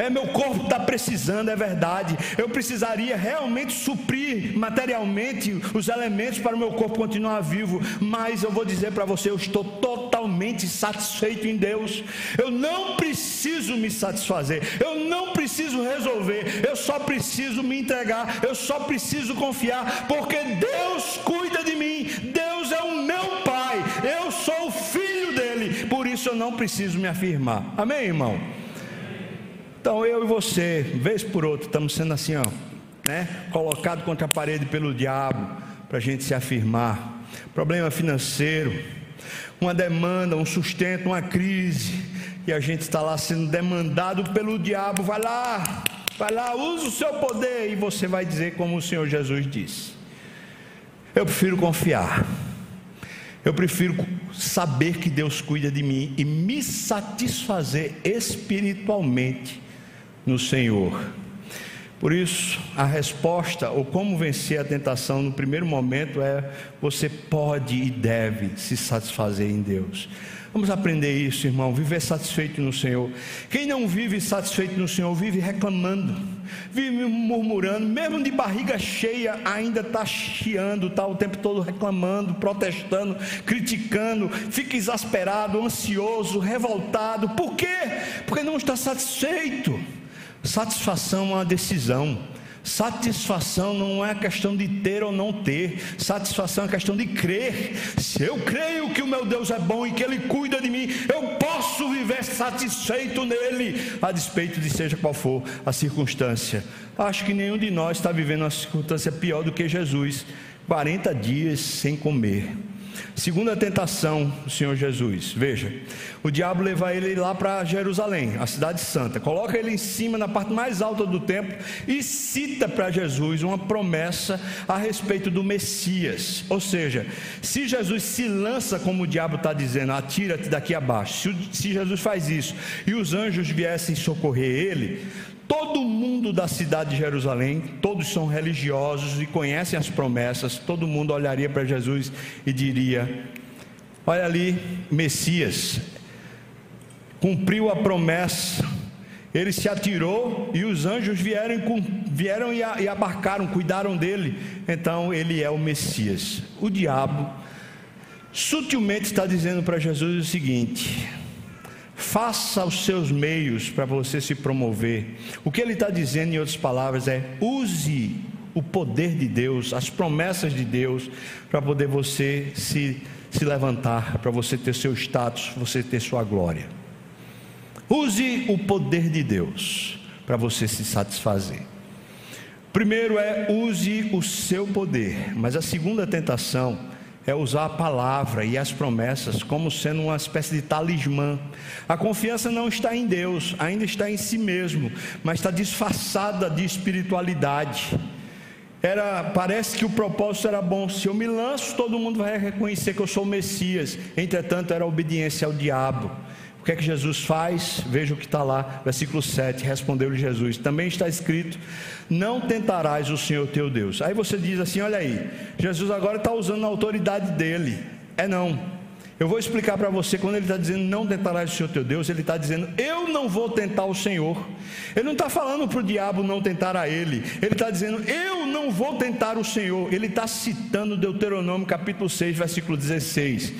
É, meu corpo está precisando, é verdade. Eu precisaria realmente suprir materialmente os elementos para o meu corpo continuar vivo. Mas eu vou dizer para você: eu estou totalmente satisfeito em Deus. Eu não preciso me satisfazer. Eu não preciso resolver. Eu só preciso me entregar. Eu só preciso confiar. Porque Deus cuida de mim. Deus é o meu Pai. Eu sou o filho dele. Por isso eu não preciso me afirmar. Amém, irmão? Então eu e você, vez por outra, estamos sendo assim, ó, né? Colocado contra a parede pelo diabo para a gente se afirmar. Problema financeiro, uma demanda, um sustento, uma crise, e a gente está lá sendo demandado pelo diabo. Vai lá, vai lá, usa o seu poder, e você vai dizer como o Senhor Jesus disse. Eu prefiro confiar. Eu prefiro saber que Deus cuida de mim e me satisfazer espiritualmente no Senhor. Por isso, a resposta, ou como vencer a tentação no primeiro momento, é: você pode e deve se satisfazer em Deus. Vamos aprender isso, irmão. Viver satisfeito no Senhor. Quem não vive satisfeito no Senhor, vive reclamando, vive murmurando, mesmo de barriga cheia, ainda está chiando, está o tempo todo reclamando, protestando, criticando, fica exasperado, ansioso, revoltado. Por quê? Porque não está satisfeito. Satisfação é uma decisão. Satisfação não é questão de ter ou não ter, satisfação é questão de crer. Se eu creio que o meu Deus é bom e que Ele cuida de mim, eu posso viver satisfeito nele, a despeito de seja qual for a circunstância. Acho que nenhum de nós está vivendo uma circunstância pior do que Jesus 40 dias sem comer. Segunda tentação do Senhor Jesus. Veja, o diabo leva ele lá para Jerusalém, a cidade santa, coloca ele em cima, na parte mais alta do templo, e cita para Jesus uma promessa a respeito do Messias. Ou seja, se Jesus se lança, como o diabo está dizendo, atira-te daqui abaixo, se, Jesus faz isso e os anjos viessem socorrer ele, Todo mundo da cidade de Jerusalém, todos são religiosos e conhecem as promessas, todo mundo olharia para Jesus e diria: Olha ali, Messias, cumpriu a promessa, ele se atirou e os anjos vieram, vieram e abarcaram, cuidaram dele, então ele é o Messias. O diabo sutilmente está dizendo para Jesus o seguinte: faça os seus meios para você se promover. O que ele está dizendo, em outras palavras, é use o poder de Deus, as promessas de Deus, para poder você se, se levantar, para você ter seu status, você ter sua glória. Use o poder de Deus para você se satisfazer. Primeiro é use o seu poder, mas a segunda tentação é usar a palavra e as promessas como sendo uma espécie de talismã. A confiança não está em Deus, ainda está em si mesmo, mas está disfarçada de espiritualidade. Era, parece que o propósito era bom. Se eu me lanço, todo mundo vai reconhecer que eu sou o Messias. Entretanto, era obediência ao diabo. O que é que Jesus faz? Veja o que está lá, versículo 7. Respondeu-lhe Jesus: Também está escrito: Não tentarás o Senhor teu Deus. Aí você diz assim: Olha aí, Jesus agora está usando a autoridade dele. É não. Eu vou explicar para você, quando ele está dizendo não tentarás o Senhor teu Deus, ele está dizendo eu não vou tentar o Senhor. Ele não está falando para o diabo não tentar a ele, ele está dizendo eu não vou tentar o Senhor. Ele está citando Deuteronômio capítulo 6, versículo 16.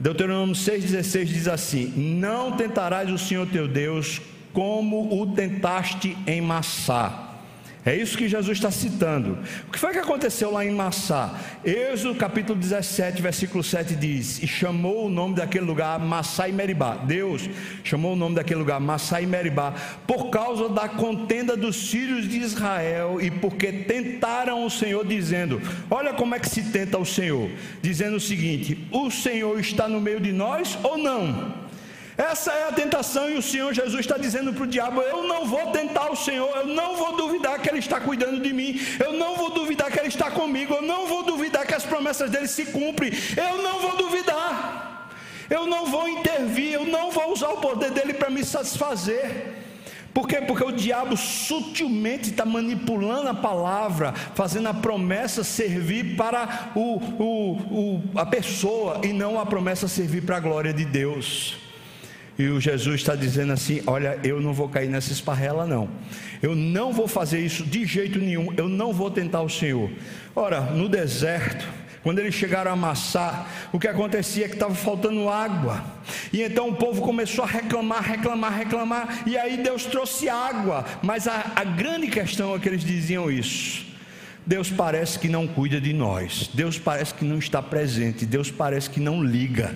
Deuteronômio 6,16 diz assim: Não tentarás o Senhor teu Deus como o tentaste em Massá. É isso que Jesus está citando. O que foi que aconteceu lá em Massá? Êxodo capítulo 17, versículo 7 diz: E chamou o nome daquele lugar Massá e Meribá. Deus chamou o nome daquele lugar Massá e Meribá, por causa da contenda dos filhos de Israel e porque tentaram o Senhor, dizendo: Olha como é que se tenta o Senhor, dizendo o seguinte: O Senhor está no meio de nós ou não? Essa é a tentação, e o Senhor Jesus está dizendo para o diabo: Eu não vou tentar o Senhor, eu não vou duvidar que Ele está cuidando de mim, eu não vou duvidar que Ele está comigo, eu não vou duvidar que as promessas dele se cumprem, eu não vou duvidar, eu não vou intervir, eu não vou usar o poder dele para me satisfazer. Por quê? Porque o diabo sutilmente está manipulando a palavra, fazendo a promessa servir para o, o, o, a pessoa e não a promessa servir para a glória de Deus. E o Jesus está dizendo assim: Olha, eu não vou cair nessa esparrela, não. Eu não vou fazer isso de jeito nenhum. Eu não vou tentar o Senhor. Ora, no deserto, quando eles chegaram a amassar, o que acontecia é que estava faltando água. E então o povo começou a reclamar, reclamar, reclamar. E aí Deus trouxe água. Mas a, a grande questão é que eles diziam isso. Deus parece que não cuida de nós. Deus parece que não está presente. Deus parece que não liga.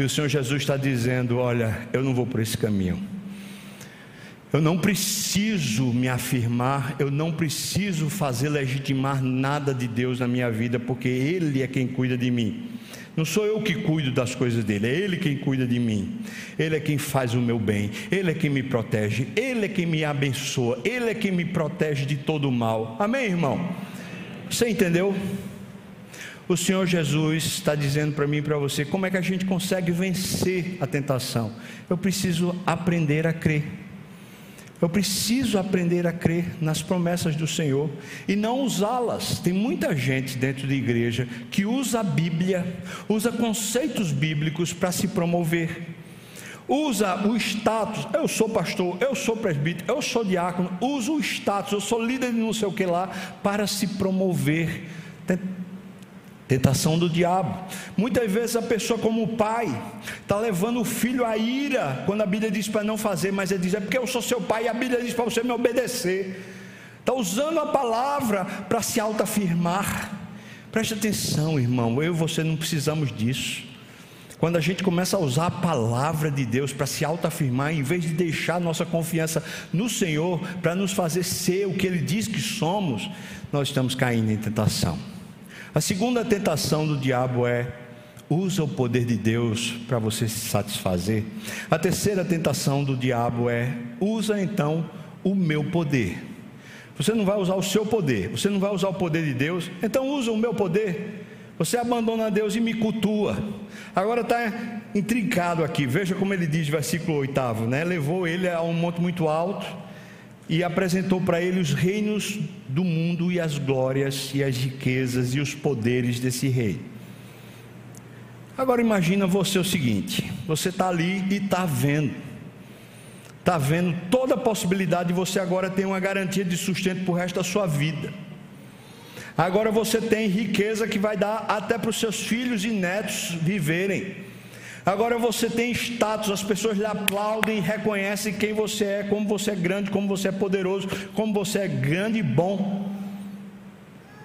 E o Senhor Jesus está dizendo: Olha, eu não vou por esse caminho. Eu não preciso me afirmar, eu não preciso fazer legitimar nada de Deus na minha vida, porque Ele é quem cuida de mim. Não sou eu que cuido das coisas dele, é Ele quem cuida de mim. Ele é quem faz o meu bem, Ele é quem me protege, Ele é quem me abençoa, Ele é quem me protege de todo o mal. Amém, irmão? Você entendeu? O Senhor Jesus está dizendo para mim e para você como é que a gente consegue vencer a tentação. Eu preciso aprender a crer. Eu preciso aprender a crer nas promessas do Senhor e não usá-las. Tem muita gente dentro da igreja que usa a Bíblia, usa conceitos bíblicos para se promover. Usa o status, eu sou pastor, eu sou presbítero, eu sou diácono, usa o status, eu sou líder de não sei o que lá, para se promover Tentação do diabo. Muitas vezes a pessoa, como pai, está levando o filho à ira, quando a Bíblia diz para não fazer, mas ele diz: é porque eu sou seu pai, e a Bíblia diz para você me obedecer. Está usando a palavra para se autoafirmar. Preste atenção, irmão, eu e você não precisamos disso. Quando a gente começa a usar a palavra de Deus para se autoafirmar, em vez de deixar nossa confiança no Senhor para nos fazer ser o que Ele diz que somos, nós estamos caindo em tentação. A segunda tentação do diabo é usa o poder de Deus para você se satisfazer. A terceira tentação do diabo é usa então o meu poder. Você não vai usar o seu poder, você não vai usar o poder de Deus, então usa o meu poder. Você abandona Deus e me cultua. Agora está intrincado aqui, veja como ele diz, versículo 8, né? Levou ele a um monte muito alto e apresentou para ele os reinos do mundo e as glórias e as riquezas e os poderes desse rei. Agora imagina você o seguinte: você está ali e está vendo, está vendo toda a possibilidade de você agora ter uma garantia de sustento para o resto da sua vida. Agora você tem riqueza que vai dar até para os seus filhos e netos viverem. Agora você tem status, as pessoas lhe aplaudem e reconhecem quem você é, como você é grande, como você é poderoso, como você é grande e bom.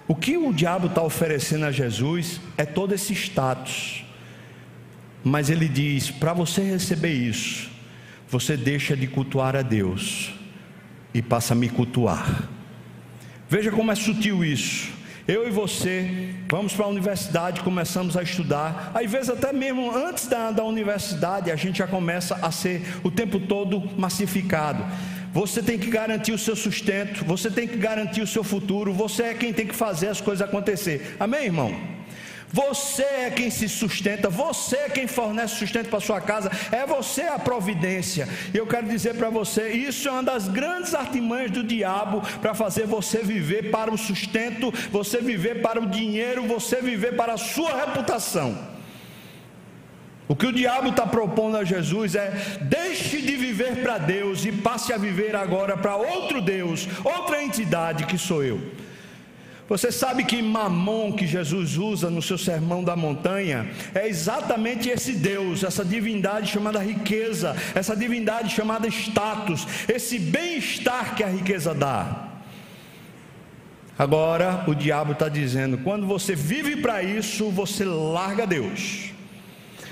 O que o diabo está oferecendo a Jesus é todo esse status. Mas ele diz: para você receber isso, você deixa de cultuar a Deus e passa a me cultuar. Veja como é sutil isso. Eu e você vamos para a universidade, começamos a estudar. Às vezes, até mesmo antes da, da universidade, a gente já começa a ser o tempo todo massificado. Você tem que garantir o seu sustento, você tem que garantir o seu futuro, você é quem tem que fazer as coisas acontecer. Amém, irmão? Você é quem se sustenta, você é quem fornece sustento para sua casa, é você a providência. E eu quero dizer para você, isso é uma das grandes artimanhas do diabo para fazer você viver para o sustento, você viver para o dinheiro, você viver para a sua reputação. O que o diabo está propondo a Jesus é: deixe de viver para Deus e passe a viver agora para outro Deus, outra entidade que sou eu. Você sabe que Mamon que Jesus usa no seu sermão da montanha é exatamente esse Deus, essa divindade chamada riqueza, essa divindade chamada status, esse bem-estar que a riqueza dá. Agora o diabo está dizendo: quando você vive para isso, você larga Deus.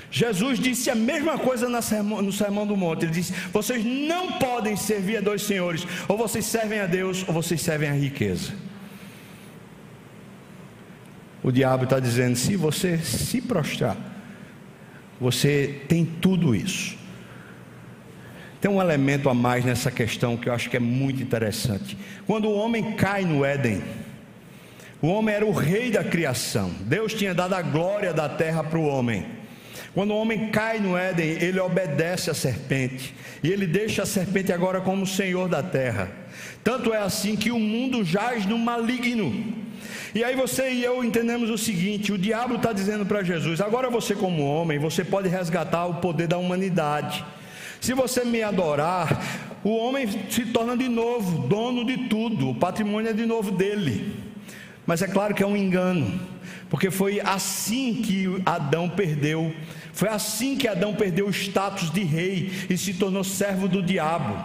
Jesus disse a mesma coisa no Sermão do Monte. Ele disse: Vocês não podem servir a dois senhores, ou vocês servem a Deus, ou vocês servem a riqueza. O diabo está dizendo: se você se prostrar, você tem tudo isso. Tem um elemento a mais nessa questão que eu acho que é muito interessante. Quando o homem cai no Éden, o homem era o rei da criação. Deus tinha dado a glória da terra para o homem. Quando o homem cai no Éden, ele obedece à serpente. E ele deixa a serpente agora como senhor da terra. Tanto é assim que o mundo jaz no maligno. E aí você e eu entendemos o seguinte: o diabo está dizendo para Jesus, agora você, como homem, você pode resgatar o poder da humanidade. Se você me adorar, o homem se torna de novo dono de tudo, o patrimônio é de novo dele. Mas é claro que é um engano, porque foi assim que Adão perdeu, foi assim que Adão perdeu o status de rei e se tornou servo do diabo.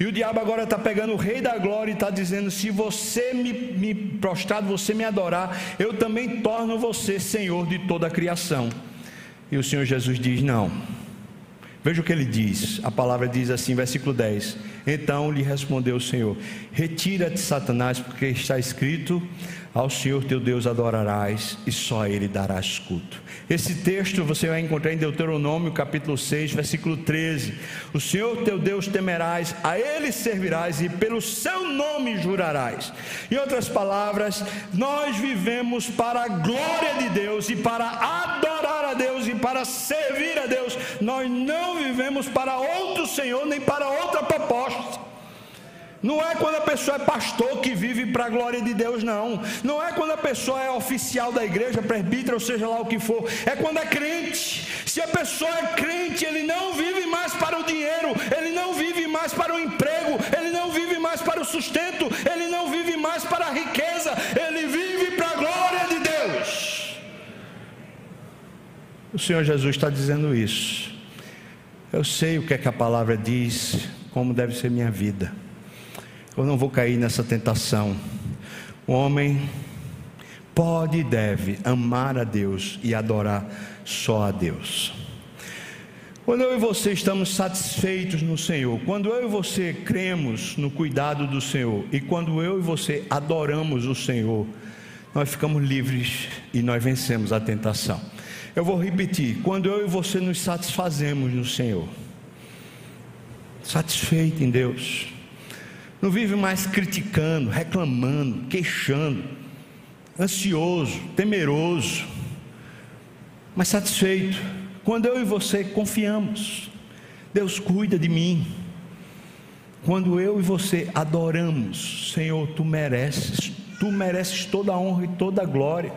E o diabo agora está pegando o rei da glória e está dizendo: se você me, me prostrar, você me adorar, eu também torno você senhor de toda a criação. E o Senhor Jesus diz: não. Veja o que ele diz, a palavra diz assim, versículo 10: Então lhe respondeu o Senhor: Retira-te, Satanás, porque está escrito: Ao Senhor teu Deus adorarás e só a Ele darás culto. Esse texto você vai encontrar em Deuteronômio, capítulo 6, versículo 13: O Senhor teu Deus temerás, a Ele servirás e pelo seu nome jurarás. Em outras palavras, nós vivemos para a glória de Deus e para a Deus e para servir a Deus. Nós não vivemos para outro Senhor nem para outra proposta. Não é quando a pessoa é pastor que vive para a glória de Deus, não. Não é quando a pessoa é oficial da igreja, presbítero, ou seja lá o que for. É quando é crente. Se a pessoa é crente, ele não vive mais para o dinheiro, ele não vive mais para o emprego, ele não vive mais para o sustento, ele não vive mais para a riqueza, ele vive para a glória de Deus. O Senhor Jesus está dizendo isso. Eu sei o que é que a palavra diz, como deve ser minha vida. Eu não vou cair nessa tentação. O homem pode e deve amar a Deus e adorar só a Deus. Quando eu e você estamos satisfeitos no Senhor, quando eu e você cremos no cuidado do Senhor e quando eu e você adoramos o Senhor, nós ficamos livres e nós vencemos a tentação. Eu vou repetir: quando eu e você nos satisfazemos no Senhor, satisfeito em Deus, não vive mais criticando, reclamando, queixando, ansioso, temeroso, mas satisfeito. Quando eu e você confiamos, Deus cuida de mim. Quando eu e você adoramos, Senhor, tu mereces, tu mereces toda a honra e toda a glória.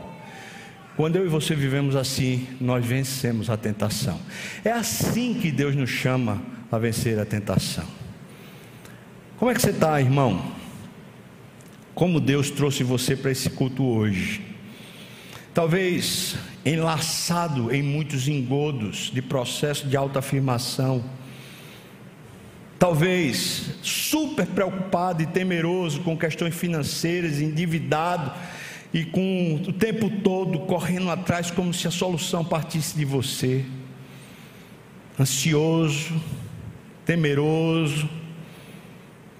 Quando eu e você vivemos assim, nós vencemos a tentação. É assim que Deus nos chama a vencer a tentação. Como é que você está, irmão? Como Deus trouxe você para esse culto hoje? Talvez enlaçado em muitos engodos de processo de autoafirmação. Talvez super preocupado e temeroso com questões financeiras, endividado e com o tempo todo correndo atrás como se a solução partisse de você. Ansioso, temeroso.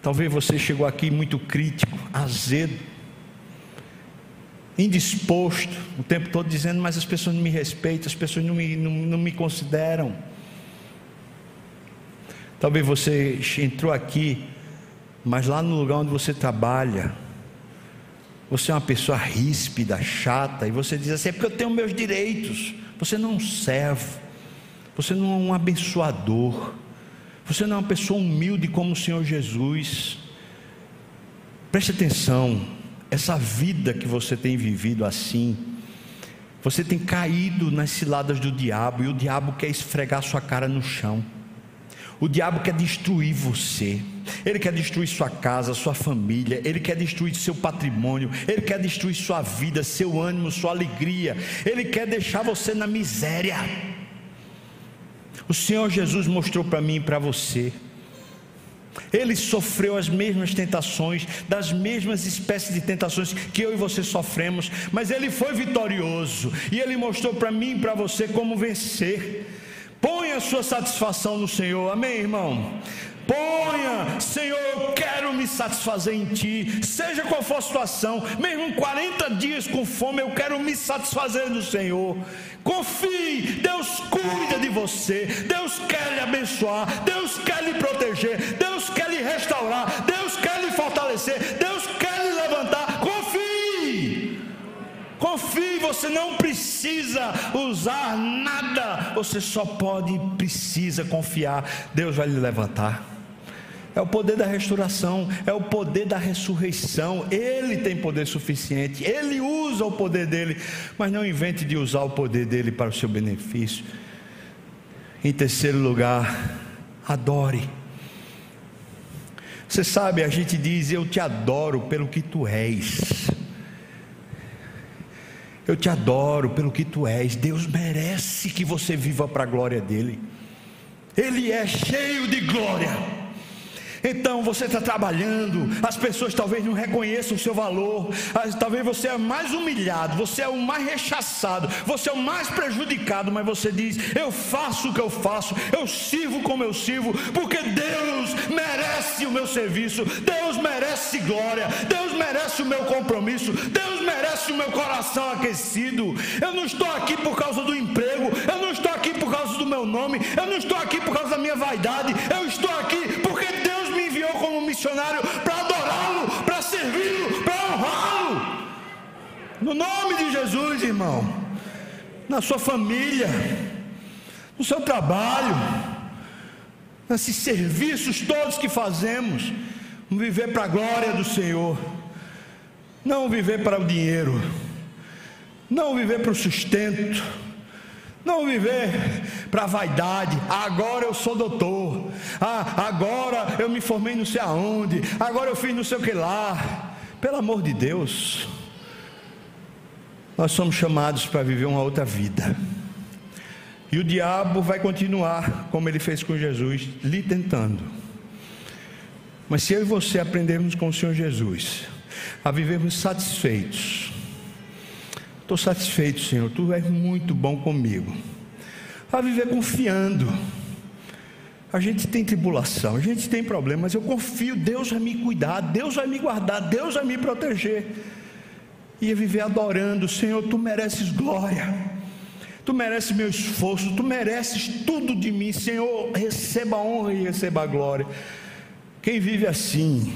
Talvez você chegou aqui muito crítico, azedo. indisposto, o tempo todo dizendo, mas as pessoas não me respeitam, as pessoas não me, não, não me consideram. Talvez você entrou aqui, mas lá no lugar onde você trabalha, você é uma pessoa ríspida, chata, e você diz assim: é porque eu tenho meus direitos. Você não serve, você não é um abençoador, você não é uma pessoa humilde como o Senhor Jesus. Preste atenção, essa vida que você tem vivido assim, você tem caído nas ciladas do diabo, e o diabo quer esfregar sua cara no chão. O diabo quer destruir você, ele quer destruir sua casa, sua família, ele quer destruir seu patrimônio, ele quer destruir sua vida, seu ânimo, sua alegria, ele quer deixar você na miséria. O Senhor Jesus mostrou para mim e para você. Ele sofreu as mesmas tentações, das mesmas espécies de tentações que eu e você sofremos, mas ele foi vitorioso e ele mostrou para mim e para você como vencer. Ponha a sua satisfação no Senhor, amém, irmão? Ponha, Senhor, eu quero me satisfazer em Ti, seja qual for a situação, mesmo 40 dias com fome, eu quero me satisfazer no Senhor. Confie, Deus cuida de você, Deus quer lhe abençoar, Deus quer lhe proteger, Deus quer lhe restaurar, Deus quer lhe fortalecer, Deus quer lhe levantar. Confie, você não precisa usar nada, você só pode e precisa confiar, Deus vai lhe levantar é o poder da restauração, é o poder da ressurreição. Ele tem poder suficiente, ele usa o poder dele, mas não invente de usar o poder dele para o seu benefício. Em terceiro lugar, adore. Você sabe, a gente diz: Eu te adoro pelo que tu és. Eu te adoro pelo que tu és. Deus merece que você viva para a glória dele. Ele é cheio de glória. Então você está trabalhando, as pessoas talvez não reconheçam o seu valor, talvez você é mais humilhado, você é o mais rechaçado, você é o mais prejudicado, mas você diz: Eu faço o que eu faço, eu sirvo como eu sirvo, porque Deus merece o meu serviço, Deus merece glória, Deus merece o meu compromisso, Deus merece o meu coração aquecido. Eu não estou aqui por causa do emprego, eu não estou aqui por causa do meu nome, eu não estou aqui por causa da minha vaidade, eu estou aqui missionário para adorá-lo, para servi-lo, para honrá-lo. No nome de Jesus, irmão, na sua família, no seu trabalho, nesses serviços todos que fazemos, viver para a glória do Senhor, não viver para o dinheiro, não viver para o sustento não viver para vaidade. Agora eu sou doutor. Ah, agora eu me formei não sei aonde. Agora eu fiz não sei o que lá. Pelo amor de Deus. Nós somos chamados para viver uma outra vida. E o diabo vai continuar, como ele fez com Jesus, lhe tentando. Mas se eu e você aprendermos com o Senhor Jesus a vivermos satisfeitos, Estou satisfeito, Senhor, tu és muito bom comigo. A viver confiando. A gente tem tribulação, a gente tem problemas, mas eu confio, Deus vai me cuidar, Deus vai me guardar, Deus vai me proteger. E a viver adorando, Senhor, tu mereces glória. Tu mereces meu esforço, tu mereces tudo de mim, Senhor. Receba a honra e receba a glória. Quem vive assim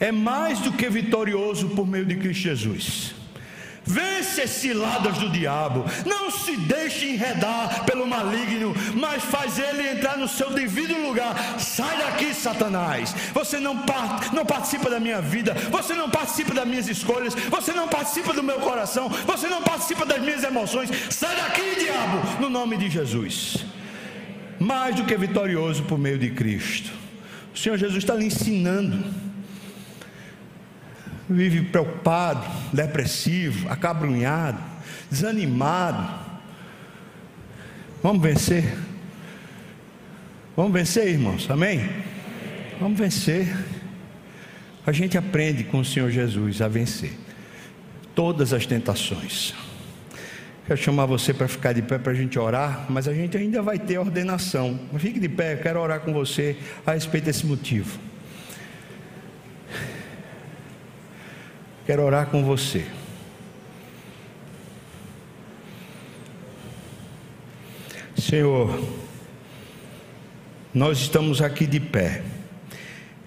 é mais do que vitorioso por meio de Cristo Jesus. Vence as ciladas do diabo. Não se deixe enredar pelo maligno, mas faz ele entrar no seu devido lugar. Sai daqui, Satanás. Você não, part, não participa da minha vida. Você não participa das minhas escolhas. Você não participa do meu coração. Você não participa das minhas emoções. Sai daqui, diabo, no nome de Jesus. Mais do que vitorioso por meio de Cristo. O Senhor Jesus está lhe ensinando vive preocupado, depressivo, acabrunhado, desanimado. Vamos vencer. Vamos vencer, irmãos. Amém? Vamos vencer. A gente aprende com o Senhor Jesus a vencer todas as tentações. Quero chamar você para ficar de pé para a gente orar, mas a gente ainda vai ter ordenação. Fique de pé, eu quero orar com você a respeito desse motivo. Quero orar com você. Senhor, nós estamos aqui de pé.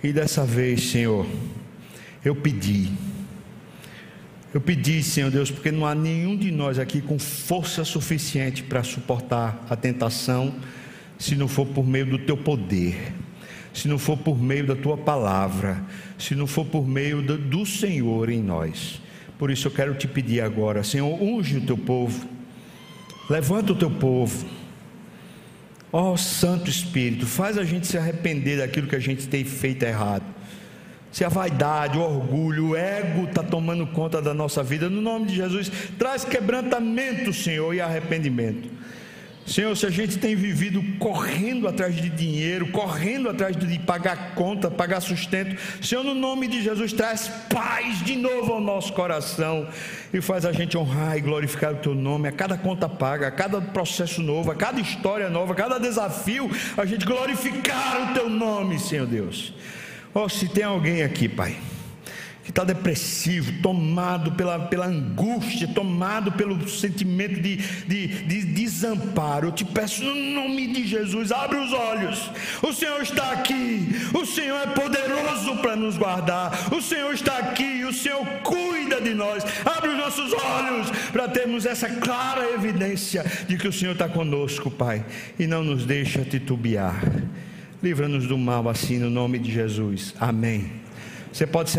E dessa vez, Senhor, eu pedi. Eu pedi, Senhor Deus, porque não há nenhum de nós aqui com força suficiente para suportar a tentação, se não for por meio do teu poder se não for por meio da tua palavra, se não for por meio do, do Senhor em nós. Por isso eu quero te pedir agora, Senhor, unge o teu povo, levanta o teu povo. Ó oh, Santo Espírito, faz a gente se arrepender daquilo que a gente tem feito errado. Se a vaidade, o orgulho, o ego está tomando conta da nossa vida, no nome de Jesus, traz quebrantamento, Senhor, e arrependimento. Senhor, se a gente tem vivido correndo atrás de dinheiro, correndo atrás de pagar conta, pagar sustento, Senhor, no nome de Jesus, traz paz de novo ao nosso coração e faz a gente honrar e glorificar o Teu nome. A cada conta paga, a cada processo novo, a cada história nova, a cada desafio, a gente glorificar o Teu nome, Senhor Deus. Oh, se tem alguém aqui, Pai que está depressivo, tomado pela, pela angústia, tomado pelo sentimento de, de, de desamparo, eu te peço no nome de Jesus, abre os olhos. O Senhor está aqui, o Senhor é poderoso para nos guardar, o Senhor está aqui, o Senhor cuida de nós. Abre os nossos olhos para termos essa clara evidência de que o Senhor está conosco, Pai, e não nos deixa titubear. Livra-nos do mal assim no nome de Jesus. Amém. Você pode